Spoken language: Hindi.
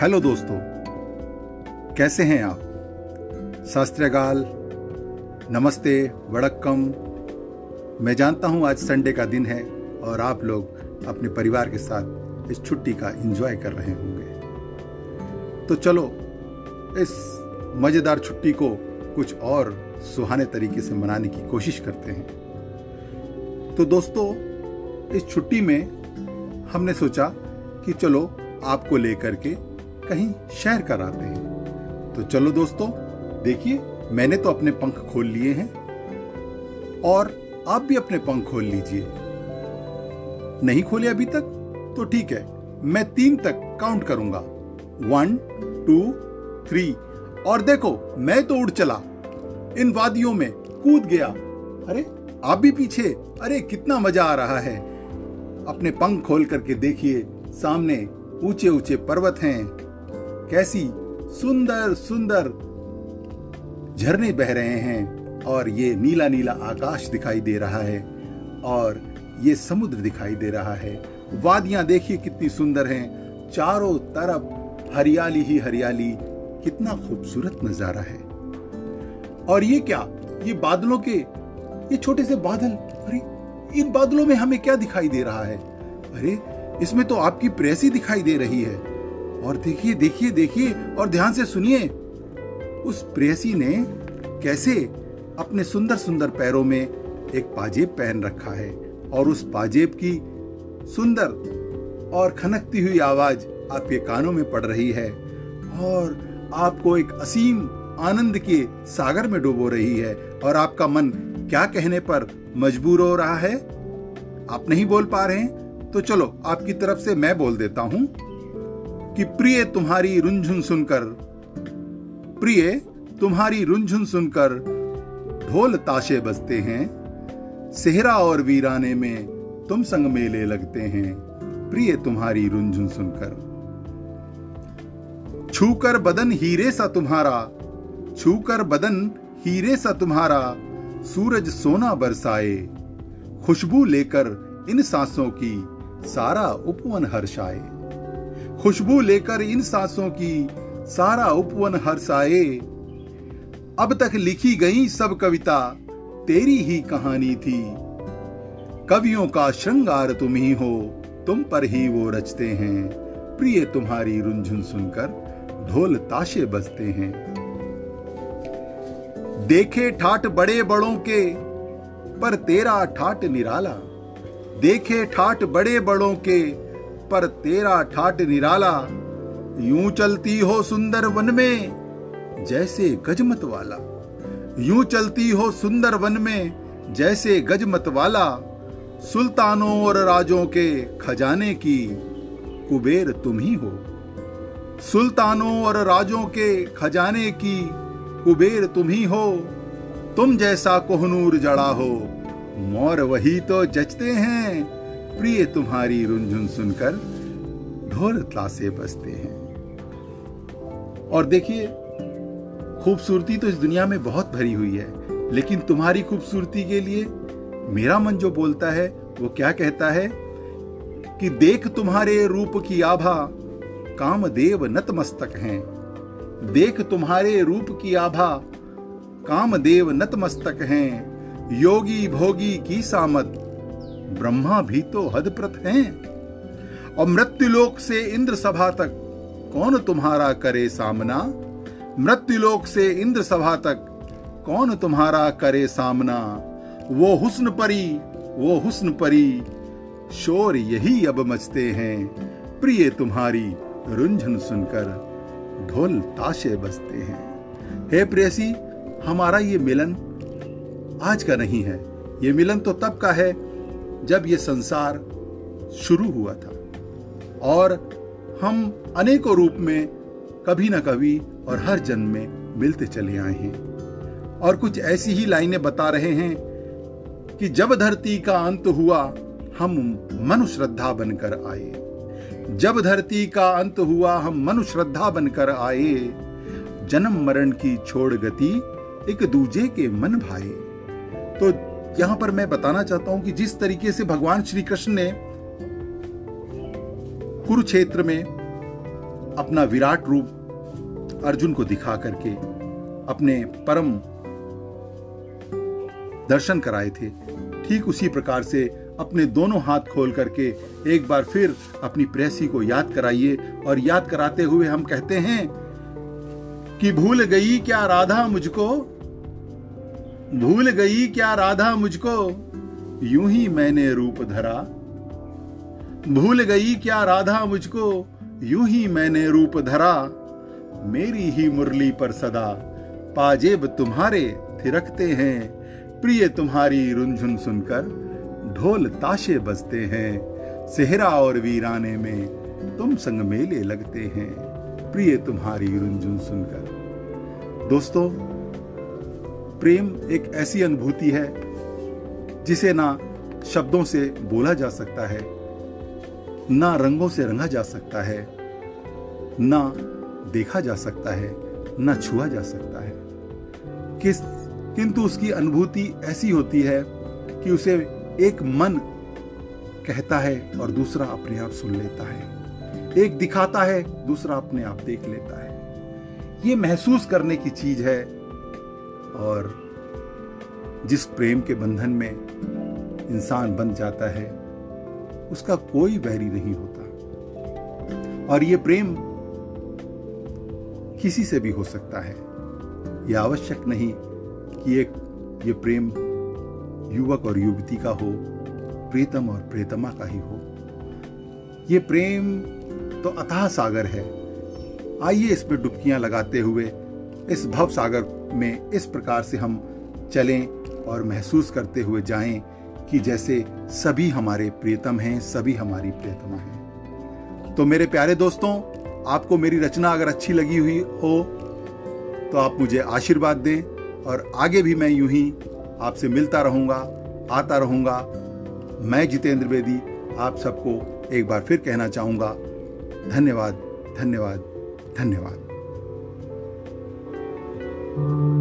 हेलो दोस्तों, कैसे हैं आप? शास्त्रगाल नमस्ते, वड़क्कम। मैं जानता हूँ आज संडे का दिन है और आप लोग अपने परिवार के साथ इस छुट्टी का एंजॉय कर रहे होंगे। तो चलो, इस मज़ेदार छुट्टी को कुछ और सुहाने तरीके से मनाने की कोशिश करते हैं। तो दोस्तों, इस छुट्टी में हमने सोचा कि चलो आपको लेकर के कहीं शहर कर आते हैं। तो चलो दोस्तों, देखिए, मैंने तो अपने पंख खोल लिए हैं। और आप भी अपने पंख खोल लीजिए। नहीं खोले अभी तक? तो ठीक है, मैं तीन तक काउंट करूँगा। वन टू थ्री और देखो, मैं तो उड़ चला। इन वादियों में कूद गया। अरे, आप भी पीछे। अरे, कितना मज़ा आ रहा है। अपने पंख खोल करके देखिए, सामने ऊँचे ऊँचे पर्वत हैं। कैसी सुंदर सुंदर झरने बह रहे हैं और ये नीला नीला आकाश दिखाई दे रहा है और ये समुद्र दिखाई दे रहा है। वादियाँ देखिए कितनी सुंदर हैं। चारों तरफ़ हरियाली ही हरियाली। कितना खूबसूरत नज़ारा है। और ये क्या? ये बादलों के, ये छोटे से बादल। अरे, इन बादलों में हमें क्या दिखाई दे रहा है? अरे, इसमें तो आपकी प्रेसी दिखाई दे रही है। और देखिए देखिए देखिए, और ध्यान से सुनिए। उस प्रेसी ने कैसे अपने सुंदर सुंदर पैरों में एक पाजेब पहन रखा है और उस पाजेब की सुंदर और खनकती हुई आवाज़ आपके कानों में पड़ रही है और आपको एक असीम आनंद के सागर में डूबो रही है और आपका मन क्या कहने पर मजबूर हो रहा है? आप नहीं बोल पा रहे हैं? तो चलो, आपकी तरफ़ से मैं बोल देता हूँ। कि प्रिय तुम्हारी रुंझुन सुनकर, प्रिय तुम्हारी रुंझुन सुनकर ढोल ताशे बजते हैं, सेहरा और वीराने में तुम संग मेले लगते हैं, प्रिय तुम्हारी रुंझुन सुनकर। छूकर बदन हीरे सा तुम्हारा, छूकर बदन हीरे सा तुम्हारा, सूरज सोना बरसाए, खुशबू लेकर इन सांसों की सारा उपवन हर्षाए। खुशबू लेकर इन सांसों की सारा उपवन हर्षाए अब तक लिखी गई सब कविता तेरी ही कहानी थी। कवियों का श्रृंगार तुम ही हो, तुम पर ही वो रचते हैं। प्रिय तुम्हारी रुंझुन सुनकर ढोल ताशे बजते हैं। देखे ठाट बड़े बड़ों के, पर तेरा ठाट निराला। देखे ठाट बड़े बड़ों के पर तेरा ठाट निराला, यूँ चलती हो सुंदर वन में जैसे गजमत वाला। यूँ चलती हो सुंदर वन में जैसे गजमत वाला, सुल्तानों और राजों के खजाने की कुबेर तुम ही हो। सुल्तानों और राजों के खजाने की कुबेर तुम ही हो। तुम जैसा कोहनूर जड़ा हो, मोर वही तो जचते हैं प्रिय तुम्हारी रुंझुन सुनकर ढोल तासे बसते हैं। और देखिए, खूबसूरती तो इस दुनिया में बहुत भरी हुई है, लेकिन तुम्हारी खूबसूरती के लिए मेरा मन जो बोलता है, वो क्या कहता है? कि देख तुम्हारे रूप की आभा, कामदेव नतमस्तक हैं। देख तुम्हारे रूप की आभा, कामदेव नतमस्तक हैं। योगी भोगी की सामत ब्रह्मा भी तो हदप्रत हैं। और मृत्युलोक से इंद्र सभा तक कौन तुम्हारा करे सामना? मृत्युलोक से इंद्र सभा तक कौन तुम्हारा करे सामना? वो हुस्न परी, वो हुस्न परी, शोर यही अब मचते हैं। प्रिय तुम्हारी रुंझुन सुनकर ढोल ताशे बजते हैं। हे प्रेसी हमारा ये मिलन आज का नहीं है। ये मिलन तो तब का है जब ये संसार शुरू हुआ था। और हम अनेकों रूप में कभी ना कभी और हर जन्म में मिलते चले आए हैं। और कुछ ऐसी ही लाइनें बता रहे हैं कि जब धरती का अंत हुआ, हम मनु श्रद्धा बनकर आए। जब धरती का अंत हुआ, हम मनु श्रद्धा बनकर आए। जन्म मरण की छोड़ गति एक दूजे के मन भाए। तो यहाँ पर मैं बताना चाहता हूँ कि जिस तरीके से भगवान श्री कृष्ण ने कुरुक्षेत्र में अपना विराट रूप अर्जुन को दिखा करके अपने परम दर्शन कराए थे, ठीक उसी प्रकार से अपने दोनों हाथ खोल करके एक बार फिर अपनी प्रेसी को याद कराइए और याद कराते हुए हम कहते हैं कि भूल गई क्या राधा मुझको? भूल गई क्या राधा मुझको? यूँ ही मैंने रूप धरा। भूल गई क्या राधा मुझको? यूँ ही मैंने रूप धरा। मेरी ही मुरली पर सदा पाजेब तुम्हारे थिरकते हैं। प्रिय तुम्हारी रुंझुन सुनकर ढोल ताशे बजते हैं। सेहरा और वीराने में तुम संग मेले लगते हैं। प्रिय तुम्हारी रुंझुन सुनकर। दोस्तों प्रेम एक ऐसी अनुभूति है, जिसे ना शब्दों से बोला जा सकता है, ना रंगों से रंगा जा सकता है, ना देखा जा सकता है, ना छुआ जा सकता है। किस, किंतु उसकी अनुभूति ऐसी होती है कि उसे एक मन कहता है और दूसरा अपने आप सुन लेता है। एक दिखाता है, दूसरा अपने आप देख लेता है। ये महसूस करने की चीज़ है और जिस प्रेम के बंधन में इंसान बन जाता है, उसका कोई वैरी नहीं होता। और ये प्रेम किसी से भी हो सकता है। यह आवश्यक नहीं कि एक ये प्रेम युवक और युवती का हो, प्रीतम और प्रेतमा का ही हो। ये प्रेम तो अथाह सागर है। आइए इस पर डुबकियाँ लगाते हुए इस भव सागर में इस प्रकार से हम चलें और महसूस करते हुए जाएँ कि जैसे सभी हमारे प्रियतम हैं, सभी हमारी प्रियतमा हैं। तो मेरे प्यारे दोस्तों, आपको मेरी रचना अगर अच्छी लगी हुई हो तो आप मुझे आशीर्वाद दें और आगे भी मैं यूँ ही आपसे मिलता रहूँगा, आता रहूँगा। मैं जितेंद्र बेदी, आप सबको एक बार फिर कहना चाहूँगा, धन्यवाद धन्यवाद धन्यवाद। Thank you.